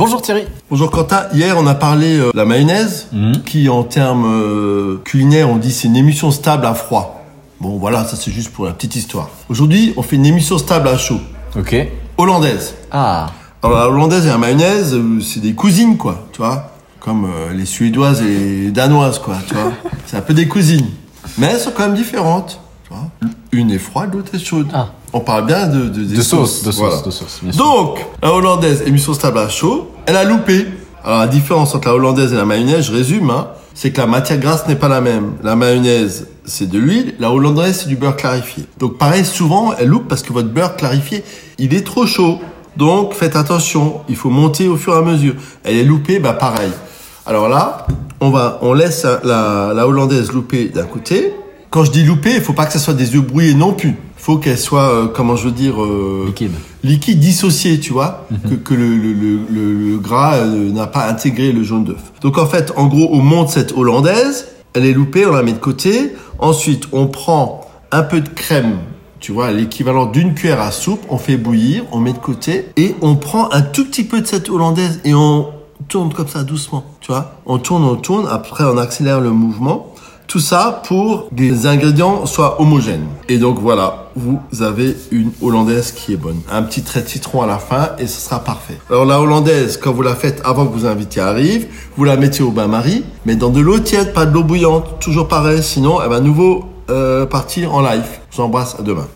Bonjour Thierry. Bonjour Quentin. Hier, on a parlé euh, de la mayonnaise, Mhm. qui en termes euh, culinaires, on dit c'est une émulsion stable à froid. Bon, voilà, ça c'est juste pour la petite histoire. Aujourd'hui, on fait une émulsion stable à chaud, Ok. hollandaise. Ah. Alors la hollandaise et la mayonnaise, euh, c'est des cousines, quoi, tu vois, comme euh, les suédoises et les danoises, quoi, tu vois. c'est un peu des cousines, mais elles sont quand même différentes, tu vois. Une est froide, l'autre est chaude. Ah. On parle bien de de, des De sauces, de sauce, voilà. de sauce, bien sûr. Donc, la hollandaise, émission stable à chaud, elle a loupé. Alors, la différence entre la hollandaise et la mayonnaise, je résume, hein, c'est que la matière grasse n'est pas la même. La mayonnaise, c'est de l'huile, la hollandaise, c'est du beurre clarifié. Donc, pareil, souvent, elle loupe parce que votre beurre clarifié, il est trop chaud. Donc, faites attention, il faut monter au fur et à mesure. Elle est loupée, bah pareil. Alors là, on va, on laisse la, la hollandaise louper d'un côté. Quand je dis louper, il faut pas que ce soit des œufs brouillés non plus. Faut qu'elle soit, euh, comment je veux dire, euh, Liquide. liquide dissocié, tu vois, que, que le, le, le, le- le gras euh, n'a pas intégré le jaune d'œuf. Donc en fait, en gros, on monte cette hollandaise, elle est loupée, on la met de côté. Ensuite, on prend un peu de crème, tu vois, l'équivalent d'une cuillère à soupe, on fait bouillir, on met de côté, et on prend un tout petit peu de cette hollandaise et on tourne comme ça doucement, tu vois. On tourne, on tourne, après on accélère le mouvement. Tout ça pour que les ingrédients soient homogènes. Et donc voilà, vous avez une hollandaise qui est bonne. Un petit trait de citron à la fin et ce sera parfait. Alors la hollandaise, quand vous la faites avant que vos invités arrivent, vous la mettez au bain-marie, mais dans de l'eau tiède, pas de l'eau bouillante. Toujours pareil, sinon elle va nouveau euh, partir en live. Je vous embrasse, à demain.